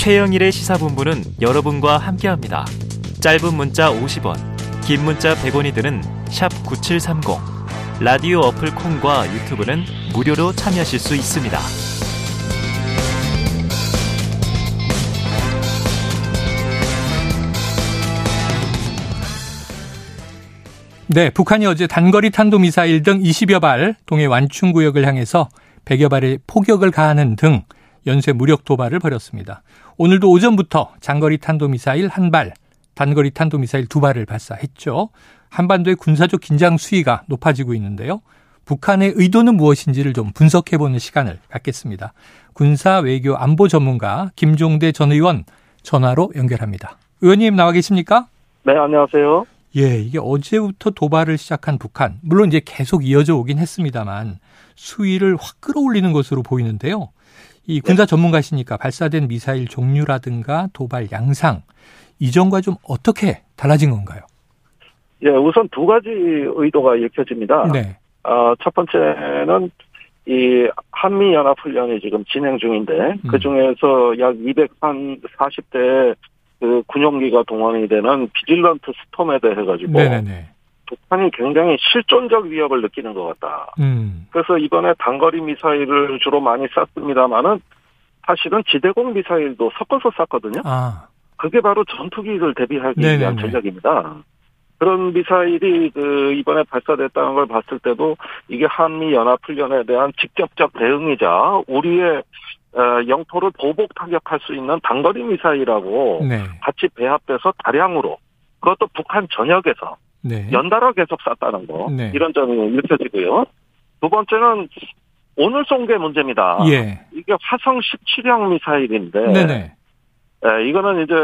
최영일의 시사본부는 여러분과 함께합니다. 짧은 문자 50원, 긴 문자 100원이 드는 9730. 라디오 어플 콩과 유튜브는 무료로 참여하실 수 있습니다. 네, 북한이 어제 단거리 탄도미사일 등 20여 발 동해 완충 구역을 향해서 100여 발의 포격을 가하는 등 연쇄 무력 도발을 벌였습니다. 오늘도 오전부터 장거리 탄도미사일 한 발, 단거리 탄도미사일 두 발을 발사했죠. 한반도의 군사적 긴장 수위가 높아지고 있는데요. 북한의 의도는 무엇인지를 좀 분석해보는 시간을 갖겠습니다. 군사 외교 안보 전문가 김종대 전 의원 전화로 연결합니다. 의원님 나와 계십니까? 네, 안녕하세요. 예, 이게 어제부터 도발을 시작한 북한. 물론 이제 계속 이어져 오긴 했습니다만 수위를 확 끌어올리는 것으로 보이는데요. 이 군사 전문가시니까 발사된 미사일 종류라든가 도발 양상 이전과 좀 어떻게 달라진 건가요? 예, 우선 두 가지 의도가 읽혀집니다. 네. 어, 첫 번째는 이 한미 연합 훈련이 지금 진행 중인데 음. 그 중에서 약 240대 그 군용기가 동원이 되는 비질런트 스톰에 대해 가지고 네네네. 북한이 굉장히 실존적 위협을 느끼는 것 같다. 음. 그래서 이번에 단거리 미사일을 주로 많이 쐈습니다만은 사실은 지대공 미사일도 섞어서 쐈거든요. 아. 그게 바로 전투기를 대비하기 네네네. 위한 전략입니다. 그런 미사일이 그 이번에 발사됐다는 걸 봤을 때도 이게 한미 연합 훈련에 대한 직접적 대응이자 우리의 어, 영토를 보복 타격할 수 있는 단거리 미사일하고 네. 같이 배합돼서 다량으로 그것도 북한 전역에서 네. 연달아 계속 쐈다는 거 네. 이런 점이 느껴지고요. 두 번째는 오늘 쏜 게 문제입니다. 예. 이게 화성 17형 미사일인데 네네. 에, 이거는 이제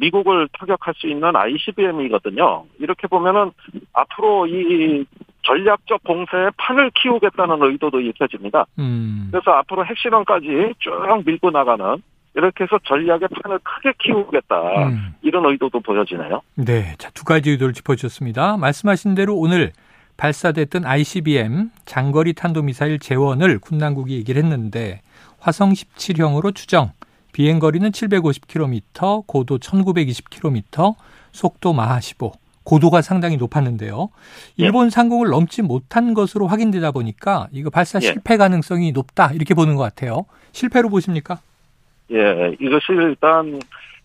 미국을 타격할 수 있는 ICBM이거든요. 이렇게 보면은 앞으로 이 전략적 공세에 판을 키우겠다는 의도도 읽혀집니다. 음. 그래서 앞으로 핵실험까지 쭉 밀고 나가는 이렇게 해서 전략의 판을 크게 키우겠다 음. 이런 의도도 보여지네요. 네, 자 두 가지 의도를 짚어주셨습니다. 말씀하신 대로 오늘 발사됐던 ICBM 장거리 탄도미사일 재원을 군당국이 얘기를 했는데 화성 17형으로 추정 비행 거리는 750km, 고도 1920km, 속도 마하 15. 고도가 상당히 높았는데요. 예. 일본 예. 상공을 넘지 못한 것으로 확인되다 보니까 이거 발사 예. 실패 가능성이 높다 이렇게 보는 것 같아요. 실패로 보십니까? 예, 이것이 일단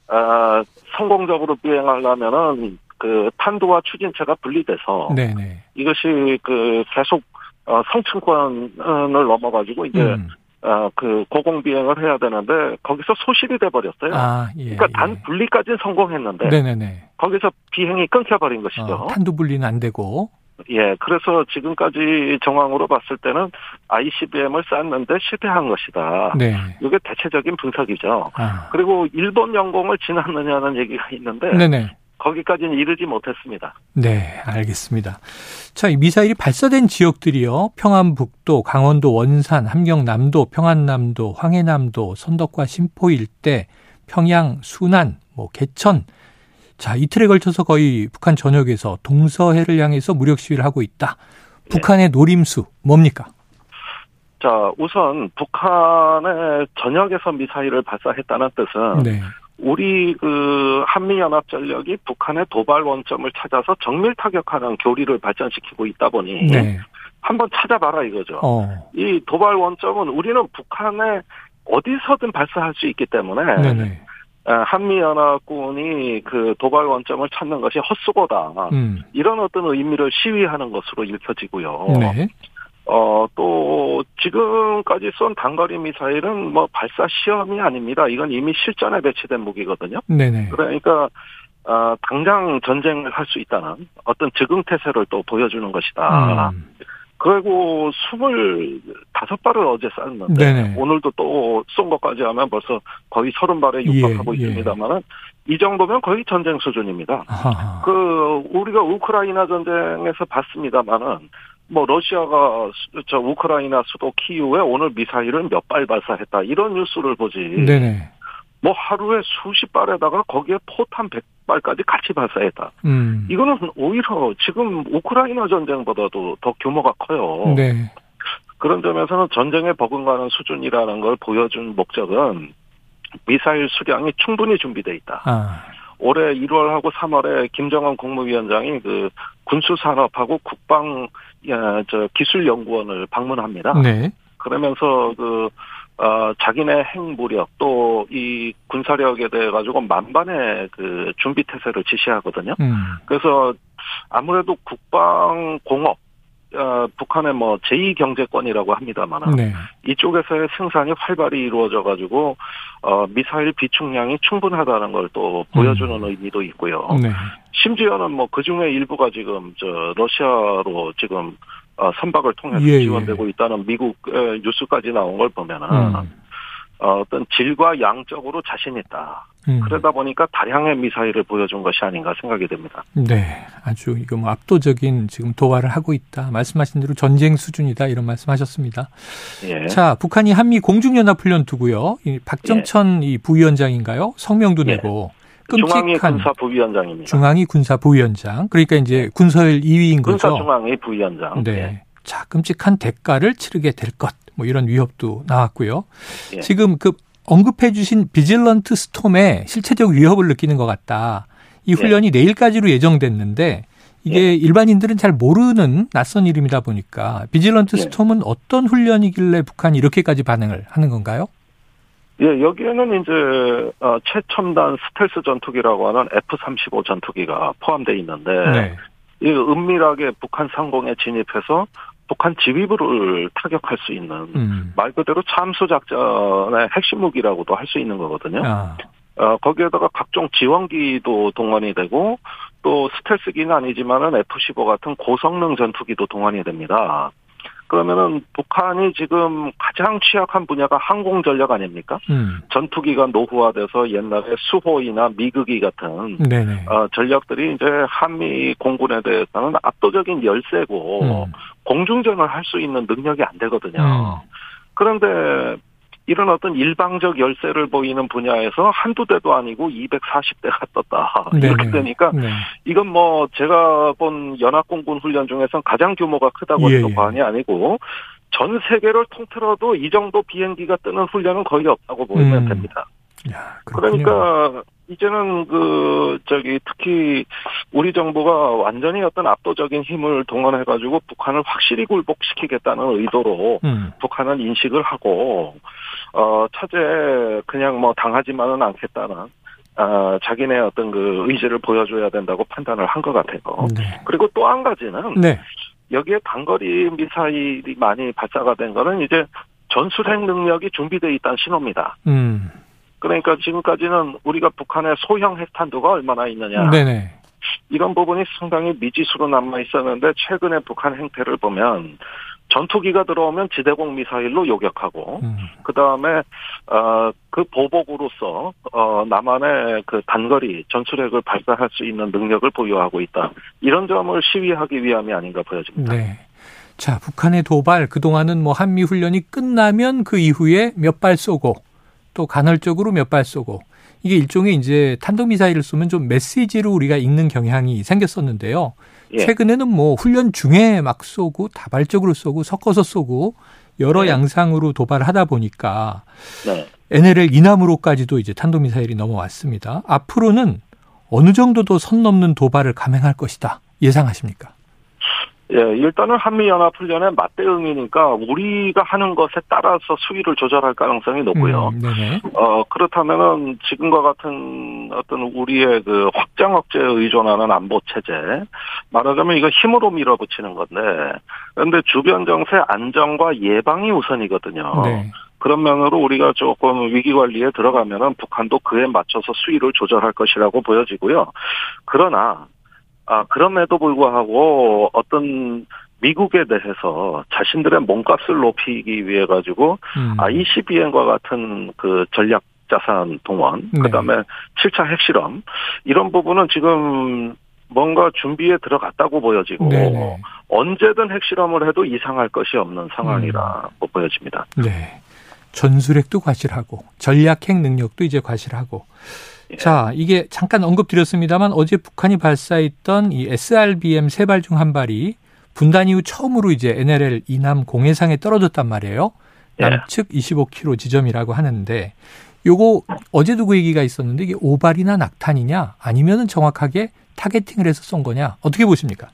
아, 성공적으로 비행하려면은 그 탄도와 추진체가 분리돼서 네네. 이것이 그 계속 어, 성층권을 넘어가지고 이제 음. 어, 그 고공 비행을 해야 되는데 거기서 소실이 돼 버렸어요. 아, 예, 그러니까 단 예. 분리까지는 성공했는데 네네네. 거기서 비행이 끊겨버린 것이죠. 어, 탄도 분리는 안 되고. 예, 그래서 지금까지 정황으로 봤을 때는 ICBM을 쐈는데 실패한 것이다. 네. 이게 대체적인 분석이죠. 아. 그리고 일본 영공을 지났느냐는 얘기가 있는데 네네. 거기까지는 이르지 못했습니다. 네, 알겠습니다. 자, 이 미사일이 발사된 지역들이요. 평안북도, 강원도 원산, 함경남도, 평안남도, 황해남도, 선덕과 신포 일대, 평양, 순안, 뭐 개천. 자, 이틀에 걸쳐서 거의 북한 전역에서 동서해를 향해서 무력 시위를 하고 있다. 북한의 노림수 뭡니까? 자, 우선 북한의 전역에서 미사일을 발사했다는 뜻은 네. 우리 그 한미 연합 전력이 북한의 도발 원점을 찾아서 정밀 타격하는 교리를 발전시키고 있다 보니 네. 한번 찾아봐라 이거죠. 어. 이 도발 원점은 우리는 북한에 어디서든 발사할 수 있기 때문에 네네. 한미연합군이 그 도발 원점을 찾는 것이 헛수고다. 음. 이런 어떤 의미를 시위하는 것으로 읽혀지고요. 네. 어, 또, 지금까지 쏜 단거리 미사일은 뭐 발사 시험이 아닙니다. 이건 이미 실전에 배치된 무기거든요. 네네. 그러니까, 어, 당장 전쟁을 할 수 있다는 어떤 즉응태세를 또 보여주는 것이다. 음. 그리고 25발을 어제 쐈는데, 네네. 오늘도 또 쏜 것까지 하면 벌써 거의 30발에 육박하고 예, 예. 있습니다만은, 이 정도면 거의 전쟁 수준입니다. 아하. 그, 우리가 우크라이나 전쟁에서 봤습니다만은, 뭐 러시아가 저 우크라이나 수도 키우에 오늘 미사일을 몇 발 발사했다 이런 뉴스를 보지. 네네. 뭐 하루에 수십 발에다가 거기에 포탄 100 발까지 같이 발사했다. 음. 이거는 오히려 지금 우크라이나 전쟁보다도 더 규모가 커요. 네. 그런 점에서는 전쟁에 버금가는 수준이라는 걸 보여준 목적은 미사일 수량이 충분히 준비돼 있다. 아. 올해 1월하고 3월에 김정은 국무위원장이 그 군수산업하고 국방 저 기술연구원을 방문합니다. 네. 그러면서 그 어, 자기네 핵무력 또 이 군사력에 대해 가지고 만반의 그 준비 태세를 지시하거든요. 음. 그래서 아무래도 국방 공업 어, 북한의 뭐 제2 경제권이라고 합니다만 네. 이쪽에서의 생산이 활발히 이루어져 가지고 어, 미사일 비축량이 충분하다는 걸 또 보여주는 음. 의미도 있고요. 네. 심지어는 뭐 그 중에 일부가 지금 저 러시아로 지금 어, 선박을 통해서 예, 예. 지원되고 예. 있다는 미국 뉴스까지 나온 걸 보면은 음. 어, 어떤 질과 양적으로 자신 있다. 음. 그러다 보니까 다량의 미사일을 보여준 것이 아닌가 생각이 됩니다. 네, 아주 이거 뭐 압도적인 지금 도발을 하고 있다. 말씀하신 대로 전쟁 수준이다 이런 말씀하셨습니다. 예. 자, 북한이 한미 공중연합 훈련 두고요. 이 박정천 예. 이 부위원장인가요? 성명도 예. 내고 끔찍한 중앙위 군사 부위원장입니다. 중앙위 군사 부위원장. 그러니까 이제 예. 군 서열 2위인 거죠. 군사 중앙위 부위원장. 네. 예. 자, 끔찍한 대가를 치르게 될 것. 뭐 이런 위협도 나왔고요. 예. 지금 그 언급해 주신 Vigilant Storm에 실체적 위협을 느끼는 것 같다. 이 예. 훈련이 예. 내일까지로 예정됐는데 이게 예. 일반인들은 잘 모르는 낯선 이름이다 보니까 Vigilant 예. Storm은 어떤 훈련이길래 북한이 이렇게까지 반응을 하는 건가요? 예, 여기에는 이제 어, 최첨단 스텔스 전투기라고 하는 F-35 전투기가 포함되어 있는데 네. 이 은밀하게 북한 상공에 진입해서 북한 지휘부를 타격할 수 있는 음. 말 그대로 참수 작전의 핵심 무기라고도 할 수 있는 거거든요. 아. 어, 거기에다가 각종 지원기도 동원이 되고 또 스텔스기는 아니지만은 F-15 같은 고성능 전투기도 동원이 됩니다. 그러면은 북한이 지금 가장 취약한 분야가 항공 전력 아닙니까? 음. 전투기가 노후화돼서 옛날에 수호이나 미극이 같은 어, 전력들이 이제 한미 공군에 대해서는 압도적인 열세고 음. 공중전을 할 수 있는 능력이 안 되거든요. 음. 그런데 이런 어떤 일방적 열세를 보이는 분야에서 한두 대도 아니고 240대가 떴다. 네네. 이렇게 되니까 네. 이건 뭐 제가 본 연합공군 훈련 중에서 가장 규모가 크다고 해도 예, 예. 과언이 아니고 전 세계를 통틀어도 이 정도 비행기가 뜨는 훈련은 거의 없다고 보면 음. 됩니다. 야, 그러니까 이제는 그 저기 특히 우리 정부가 완전히 어떤 압도적인 힘을 동원해 가지고 북한을 확실히 굴복시키겠다는 의도로 음. 북한은 인식을 하고 어 차제 그냥 뭐 당하지만은 않겠다는 어, 자기네 어떤 그 의지를 보여줘야 된다고 판단을 한 것 같아요. 네. 그리고 또 한 가지는 네. 여기에 단거리 미사일이 많이 발사가 된 거는 이제 전술핵 능력이 준비되어 있다는 신호입니다. 음. 그러니까 지금까지는 우리가 북한의 소형 핵탄두가 얼마나 있느냐. 네네. 이런 부분이 상당히 미지수로 남아 있었는데 최근에 북한 행태를 보면 전투기가 들어오면 지대공 미사일로 요격하고 음. 그다음에 어 그 보복으로서 어 남한의 그 단거리 전술핵을 발사할 수 있는 능력을 보유하고 있다. 이런 점을 시위하기 위함이 아닌가 보여집니다. 네. 자, 북한의 도발 그동안은 뭐 한미 훈련이 끝나면 그 이후에 몇 발 쏘고 또 간헐적으로 몇 발 쏘고 이게 일종의 이제 탄도미사일을 쏘면 좀 메시지로 우리가 읽는 경향이 생겼었는데요. 예. 최근에는 뭐 훈련 중에 막 쏘고 다발적으로 쏘고 섞어서 쏘고 여러 네. 양상으로 도발을 하다 보니까 네. NLL 이남으로까지도 이제 탄도미사일이 넘어왔습니다. 앞으로는 어느 정도 더 선 넘는 도발을 감행할 것이다 예상하십니까? 예, 일단은 한미연합훈련의 맞대응이니까 우리가 하는 것에 따라서 수위를 조절할 가능성이 높고요. 음, 어, 그렇다면은 지금과 같은 어떤 우리의 그 확장 억제에 의존하는 안보 체제, 말하자면 이거 힘으로 밀어붙이는 건데, 그런데 주변 정세 안정과 예방이 우선이거든요. 네. 그런 면으로 우리가 조금 위기 관리에 들어가면은 북한도 그에 맞춰서 수위를 조절할 것이라고 보여지고요. 그러나 아, 그럼에도 불구하고 어떤 미국에 대해서 자신들의 몸값을 높이기 위해 가지고 음. ICBM과 같은 그 전략 자산 동원, 네. 그다음에 7차 핵실험 이런 부분은 지금 뭔가 준비에 들어갔다고 보여지고 네네. 언제든 핵실험을 해도 이상할 것이 없는 상황이라고 음. 보여집니다. 네. 전술핵도 과실하고 전략핵 능력도 이제 과실하고 예. 자, 이게 잠깐 언급드렸습니다만 어제 북한이 발사했던 이 SRBM 세 발 중 한 발이 분단 이후 처음으로 이제 NLL 이남 공해상에 떨어졌단 말이에요. 예. 남측 25km 지점이라고 하는데 요거 어제도 그 얘기가 있었는데 이게 오발이나 낙탄이냐 아니면은 정확하게 타겟팅을 해서 쏜 거냐 어떻게 보십니까?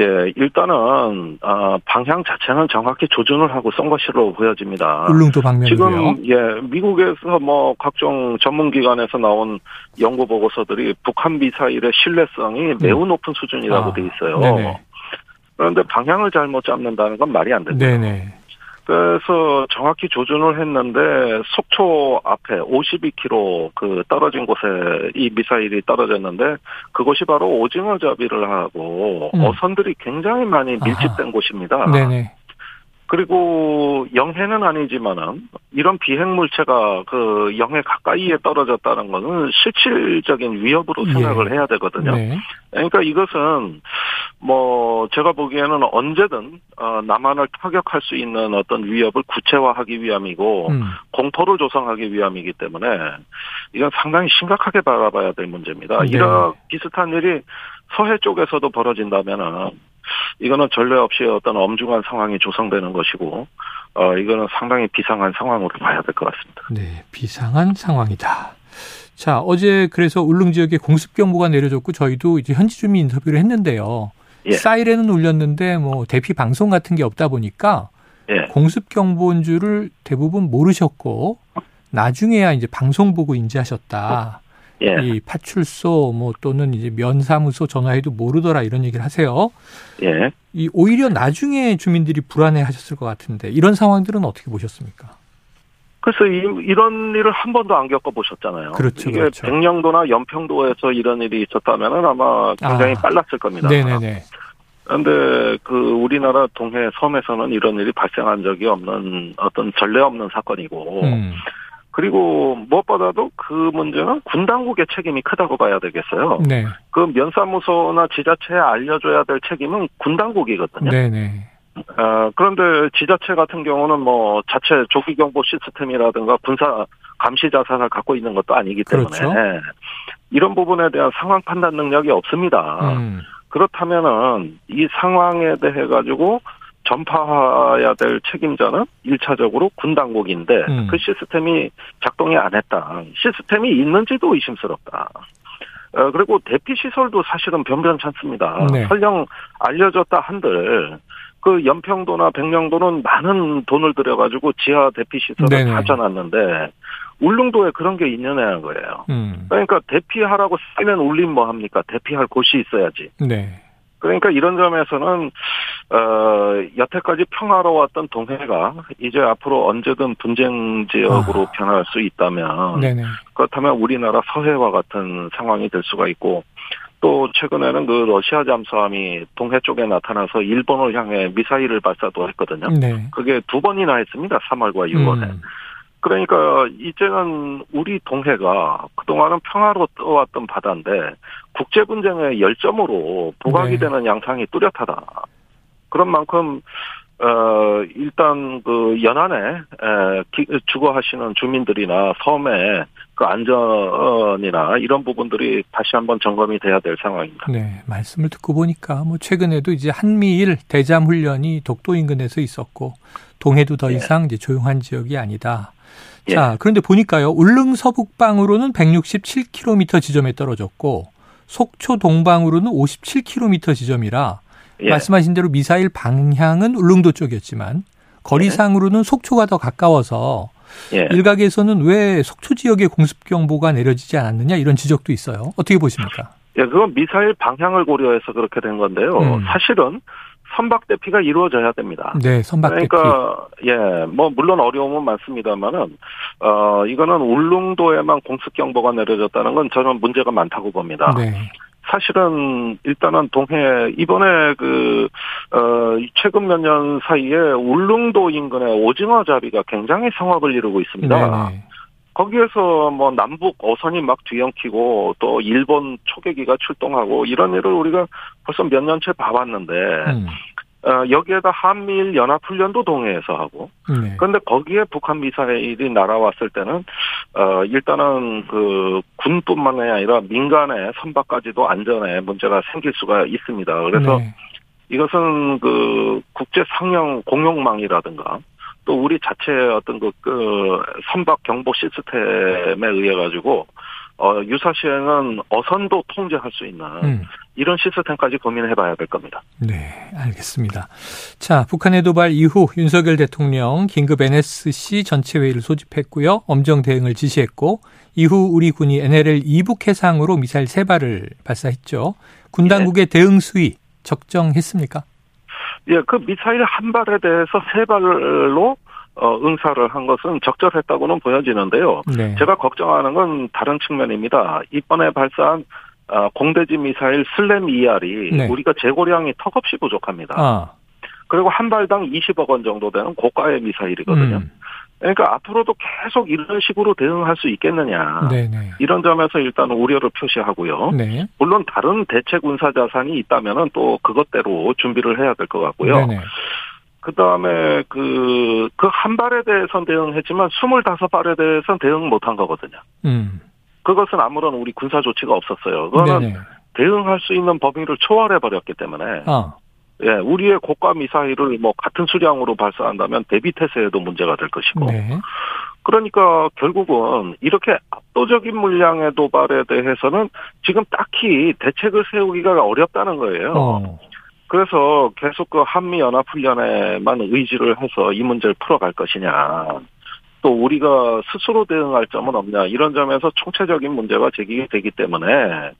예, 일단은 어, 방향 자체는 정확히 조준을 하고 쏜 것으로 보여집니다. 울릉도 방면으로요. 지금 예, 미국에서 뭐 각종 전문 기관에서 나온 연구 보고서들이 북한 미사일의 신뢰성이 음. 매우 높은 수준이라고 아, 돼 있어요. 네네. 그런데 방향을 잘못 잡는다는 건 말이 안 됩니다. 네네. 그래서 정확히 조준을 했는데 속초 앞에 52km 그 떨어진 곳에 이 미사일이 떨어졌는데 그곳이 바로 오징어 잡이를 하고 음. 어선들이 굉장히 많이 밀집된 아하. 곳입니다. 네네. 그리고 영해는 아니지만은 이런 비행 물체가 그 영해 가까이에 떨어졌다는 것은 실질적인 위협으로 예. 생각을 예. 해야 되거든요. 네. 그러니까 이것은 뭐 제가 보기에는 언제든 어 남한을 타격할 수 있는 어떤 위협을 구체화하기 위함이고 음. 공포를 조성하기 위함이기 때문에 이건 상당히 심각하게 바라봐야 될 문제입니다. 네. 이런 비슷한 일이 서해 쪽에서도 벌어진다면은 이거는 전례 없이 어떤 엄중한 상황이 조성되는 것이고 어 이거는 상당히 비상한 상황으로 봐야 될 것 같습니다. 네, 비상한 상황이다. 자, 어제 그래서 울릉 지역에 공습 경보가 내려졌고 저희도 이제 현지 주민 인터뷰를 했는데요. 예. 사이렌은 울렸는데 뭐 대피 방송 같은 게 없다 보니까 예. 공습 경보인 줄을 대부분 모르셨고 나중에야 이제 방송 보고 인지하셨다. 예. 이 파출소 뭐 또는 이제 면사무소 전화해도 모르더라 이런 얘기를 하세요. 예. 이 오히려 나중에 주민들이 불안해 하셨을 것 같은데 이런 상황들은 어떻게 보셨습니까? 그래서 이, 런 일을 한 번도 안 겪어 보셨잖아요. 그렇죠. 이게 그렇죠. 백령도나 연평도에서 이런 일이 있었다면 아마 굉장히 아. 빨랐을 겁니다. 네네네. 그런데 그 우리나라 동해 섬에서는 이런 일이 발생한 적이 없는 어떤 전례 없는 사건이고 음. 그리고 무엇보다도 그 문제는 군 당국의 책임이 크다고 봐야 되겠어요. 네. 그 면사무소나 지자체에 알려줘야 될 책임은 군 당국이거든요. 네네. 어, 그런데 지자체 같은 경우는 뭐 자체 조기 경보 시스템이라든가 군사 감시 자산을 갖고 있는 것도 아니기 때문에 그렇죠. 이런 부분에 대한 상황 판단 능력이 없습니다. 음. 그렇다면은 이 상황에 대해 가지고 전파해야 될 책임자는 1차적으로 군 당국인데 음. 그 시스템이 작동이 안 했다. 시스템이 있는지도 의심스럽다. 어, 그리고 대피 시설도 사실은 변변찮습니다. 네. 설령 알려졌다 한들 그 연평도나 백령도는 많은 돈을 들여가지고 지하 대피 시설을 가져놨는데 울릉도에 그런 게 있느냐는 거예요. 음. 그러니까 대피하라고 쓰면 울림 뭐 합니까? 대피할 곳이 있어야지. 네. 그러니까 이런 점에서는 어 여태까지 평화로웠던 동해가 이제 앞으로 언제든 분쟁 지역으로 아. 변할 수 있다면 네네. 그렇다면 우리나라 서해와 같은 상황이 될 수가 있고 또 최근에는 그 러시아 잠수함이 동해 쪽에 나타나서 일본을 향해 미사일을 발사도 했거든요. 네. 그게 두 번이나 했습니다. 3월과 6월에. 음. 그러니까 이제는 우리 동해가 그동안은 평화로웠던 바다인데 국제 분쟁의 열점으로 부각이 네. 되는 양상이 뚜렷하다. 그런 만큼 어 일단 그 연안에 에, 기, 주거하시는 주민들이나 섬의 그 안전이나 이런 부분들이 다시 한번 점검이 돼야 될 상황입니다. 네, 말씀을 듣고 보니까 뭐 최근에도 이제 한미일 대잠 훈련이 독도 인근에서 있었고 동해도 더 예. 이상 이제 조용한 지역이 아니다. 예. 자, 그런데 보니까요. 울릉 서북방으로는 167km 지점에 떨어졌고 속초 동방으로는 57km 지점이라 예. 말씀하신 대로 미사일 방향은 울릉도 쪽이었지만 거리상으로는 속초가 더 가까워서 예. 일각에서는 왜 속초 지역에 공습 경보가 내려지지 않았느냐 이런 지적도 있어요. 어떻게 보십니까? 예, 그건 미사일 방향을 고려해서 그렇게 된 건데요. 음. 사실은 선박 대피가 이루어져야 됩니다. 네, 선박 대피. 그러니까 예, 뭐 물론 어려움은 많습니다만은 어 이거는 울릉도에만 공습 경보가 내려졌다는 건 저는 문제가 많다고 봅니다. 네. 사실은 일단은 동해 이번에 그 어 최근 몇 년 사이에 울릉도 인근의 오징어 잡이가 굉장히 성업을 이루고 있습니다. 네네. 거기에서 뭐 남북 어선이 막 뒤엉키고 또 일본 초계기가 출동하고 이런 일을 우리가 벌써 몇 년째 봐왔는데 음. 어, 여기에다 한미일 연합훈련도 동해에서 하고 네. 그런데 거기에 북한 미사일이 날아왔을 때는 어 일단은 그 군뿐만 아니라 민간의 선박까지도 안전에 문제가 생길 수가 있습니다. 그래서 네. 이것은 그 국제 상영 공용망이라든가 또 우리 자체의 어떤 그, 그 선박 경보 시스템에 의해 가지고 어, 유사시에는 어선도 통제할 수 있는 음. 이런 시스템까지 고민해 봐야 될 겁니다. 네, 알겠습니다. 자, 북한의 도발 이후 윤석열 대통령 긴급 NSC 전체 회의를 소집했고요. 엄정 대응을 지시했고 이후 우리 군이 NLL 이북 해상으로 미사일 세 발을 발사했죠. 군 당국의 네. 대응 수위 적정했습니까? 예, 그 미사일 한 발에 대해서 세 발로 어, 응사를 한 것은 적절했다고는 보여지는데요. 네. 제가 걱정하는 건 다른 측면입니다. 이번에 발사한 어, 공대지 미사일 슬램 ER이 네. 우리가 재고량이 턱없이 부족합니다. 아. 그리고 한 발당 20억 원 정도 되는 고가의 미사일이거든요. 음. 그러니까 앞으로도 계속 이런 식으로 대응할 수 있겠느냐. 네네. 네. 이런 점에서 일단 우려를 표시하고요. 네. 물론 다른 대체 군사 자산이 있다면은 또 그것대로 준비를 해야 될 것 같고요. 네네. 네. 그 다음에 그, 그 한 발에 대해서는 대응했지만 25발에 대해서는 대응 못한 거거든요. 음. 그것은 아무런 우리 군사 조치가 없었어요. 그거는 네네. 대응할 수 있는 범위를 초월해 버렸기 때문에. 어. 예, 우리의 고가 미사일을 뭐 같은 수량으로 발사한다면 대비 태세에도 문제가 될 것이고. 네. 그러니까 결국은 이렇게 압도적인 물량의 도발에 대해서는 지금 딱히 대책을 세우기가 어렵다는 거예요. 어. 그래서 계속 그 한미 연합 훈련에만 의지를 해서 이 문제를 풀어갈 것이냐. 또 우리가 스스로 대응할 점은 없냐 이런 점에서 총체적인 문제가 제기되기 때문에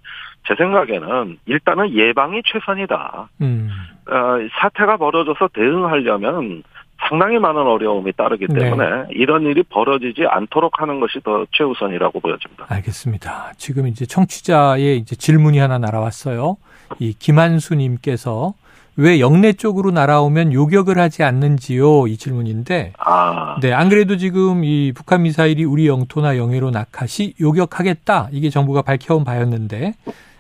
제 생각에는 일단은 예방이 최선이다. 음. 어, 사태가 벌어져서 대응하려면 상당히 많은 어려움이 따르기 네. 때문에 네. 이런 일이 벌어지지 않도록 하는 것이 더 최우선이라고 보여집니다. 알겠습니다. 지금 이제 청취자의 이제 질문이 하나 날아왔어요. 이 김한수님께서 왜 영해 쪽으로 날아오면 요격을 하지 않는지요? 이 질문인데. 아. 네, 안 그래도 지금 이 북한 미사일이 우리 영토나 영해로 낙하시 요격하겠다. 이게 정부가 밝혀온 바였는데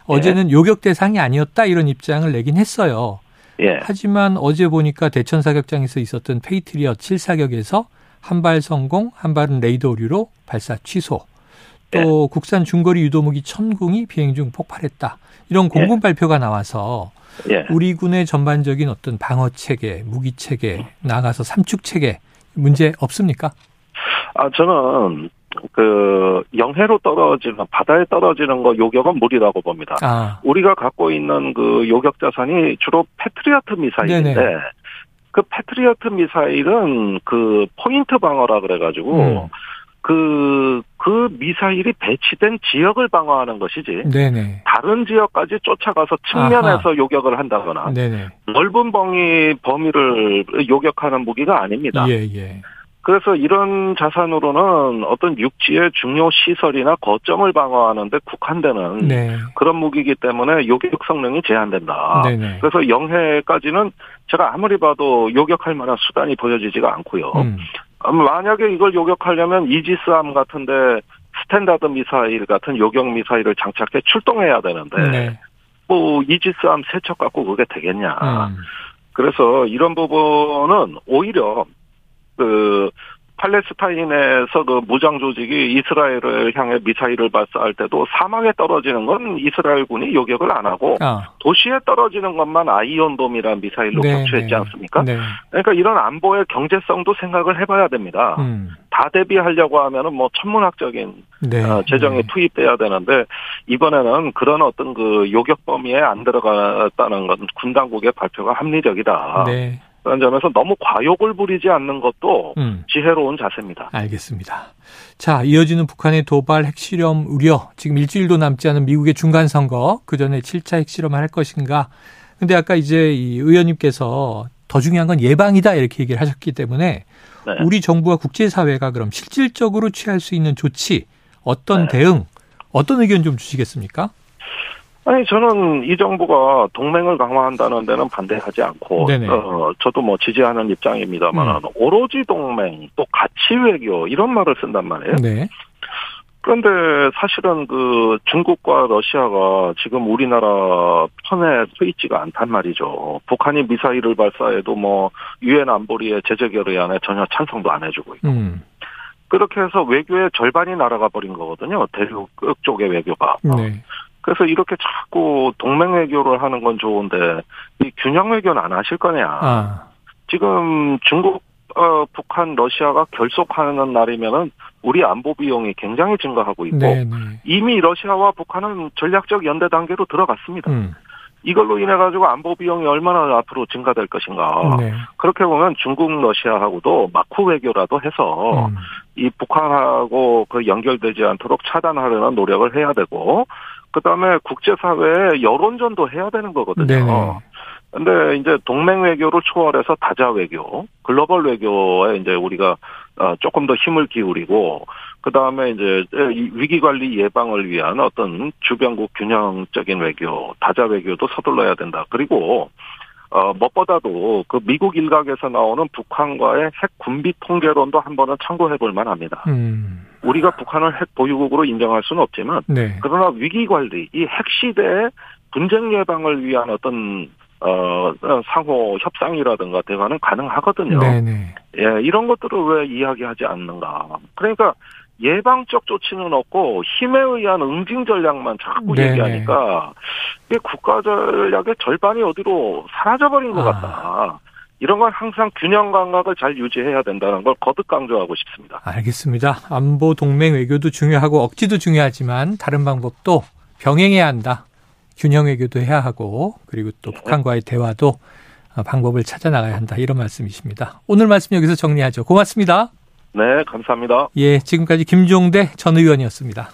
어제는 예. 요격 대상이 아니었다 이런 입장을 내긴 했어요. 예. 하지만 어제 보니까 대천 사격장에서 있었던 패트리엇 실사격에서 한 발 성공, 한 발은 레이더 오류로 발사 취소. 또 예. 국산 중거리 유도무기 천궁이 비행 중 폭발했다. 이런 공군 예. 발표가 나와서 예. 우리 군의 전반적인 어떤 방어 체계, 무기 체계, 나가서 삼축 체계 문제 없습니까? 아 저는 그 영해로 떨어지는 바다에 떨어지는 거 요격은 무리라고 봅니다. 아. 우리가 갖고 있는 그 요격 자산이 주로 패트리어트 미사일인데 네네. 그 패트리어트 미사일은 그 포인트 방어라 그래가지고 음. 그, 그 미사일이 배치된 지역을 방어하는 것이지. 네네. 다른 지역까지 쫓아가서 측면에서 아하. 요격을 한다거나. 네네. 넓은 범위, 범위를 요격하는 무기가 아닙니다. 예, 예. 그래서 이런 자산으로는 어떤 육지의 중요 시설이나 거점을 방어하는데 국한되는 네. 그런 무기이기 때문에 요격 성능이 제한된다. 네네. 그래서 영해까지는 제가 아무리 봐도 요격할 만한 수단이 보여지지가 않고요. 음. 만약에 이걸 요격하려면 이지스함 같은데 Standard 미사일 같은 요격 미사일을 장착해 출동해야 되는데 네. 뭐 이지스함 세 척 갖고 그게 되겠냐. 음. 그래서 이런 부분은 오히려 그 팔레스타인에서 그 무장 조직이 이스라엘을 향해 미사일을 발사할 때도 사막에 떨어지는 건 이스라엘군이 요격을 안 하고 아. 도시에 떨어지는 것만 Iron Dome이라는 미사일로 네, 격추했지 네. 않습니까? 네. 그러니까 이런 안보의 경제성도 생각을 해봐야 됩니다. 음. 다 대비하려고 하면은 뭐 천문학적인 네. 어, 재정이 네. 투입돼야 되는데 이번에는 그런 어떤 그 요격 범위에 안 들어갔다는 건 군 당국의 발표가 합리적이다. 네. 그런 점에서 너무 과욕을 부리지 않는 것도 음. 지혜로운 자세입니다. 알겠습니다. 자, 이어지는 북한의 도발 핵실험 우려. 지금 일주일도 남지 않은 미국의 중간 선거. 그 전에 7차 핵실험을 할 것인가. 근데 아까 이제 이 의원님께서 더 중요한 건 예방이다 이렇게 얘기를 하셨기 때문에 네. 우리 정부와 국제사회가 그럼 실질적으로 취할 수 있는 조치, 어떤 네. 대응, 어떤 의견 좀 주시겠습니까? 아니 저는 이 정부가 동맹을 강화한다는 데는 반대하지 않고 어, 저도 뭐 지지하는 입장입니다만 음. 오로지 동맹 또 가치 외교 이런 말을 쓴단 말이에요. 네. 그런데 사실은 그 중국과 러시아가 지금 우리나라 편에 서 있지가 않단 말이죠. 북한이 미사일을 발사해도 뭐 유엔 안보리의 제재 결의안에 전혀 찬성도 안 해주고 있고. 음. 그렇게 해서 외교의 절반이 날아가 버린 거거든요. 대륙 쪽의 외교가. 네. 그래서 이렇게 자꾸 동맹 외교를 하는 건 좋은데 이 균형 외교는 안 하실 거냐. 아. 지금 중국 어, 북한 러시아가 결속하는 날이면은 우리 안보 비용이 굉장히 증가하고 있고 네네. 네. 이미 러시아와 북한은 전략적 연대 단계로 들어갔습니다. 음. 이걸로 인해 가지고 안보 비용이 얼마나 앞으로 증가될 것인가. 네. 그렇게 보면 중국 러시아하고도 마쿠 외교라도 해서 음. 이 북한하고 그 연결되지 않도록 차단하려는 노력을 해야 되고 그다음에 국제사회에 여론전도 해야 되는 거거든요. 네네. 근데 이제 동맹 외교를 초월해서 다자 외교, 글로벌 외교에 이제 우리가 어, 조금 더 힘을 기울이고 그 다음에 이제 위기 관리 예방을 위한 어떤 주변국 균형적인 외교, 다자 외교도 서둘러야 된다. 그리고 어, 무엇보다도 그 미국 일각에서 나오는 북한과의 핵 군비 통계론도 한 번은 참고해 볼 만합니다. 음. 우리가 북한을 핵 보유국으로 인정할 수는 없지만, 네. 그러나 위기 관리, 이 핵 시대의 분쟁 예방을 위한 어떤 어, 상호 협상이라든가 대화는 가능하거든요. 네네. 예, 이런 것들을 왜 이야기하지 않는가. 그러니까 예방적 조치는 없고 힘에 의한 응징 전략만 자꾸 네네. 얘기하니까 이게 국가 전략의 절반이 어디로 사라져버린 것 아. 같다. 이런 건 항상 균형 감각을 잘 유지해야 된다는 걸 거듭 강조하고 싶습니다. 알겠습니다. 안보 동맹 외교도 중요하고 억지도 중요하지만 다른 방법도 병행해야 한다. 균형 외교도 해야 하고 그리고 또 네. 북한과의 대화도 방법을 찾아 나가야 한다. 이런 말씀이십니다. 오늘 말씀 여기서 정리하죠. 고맙습니다. 네, 감사합니다. 예, 지금까지 김종대 전 의원이었습니다.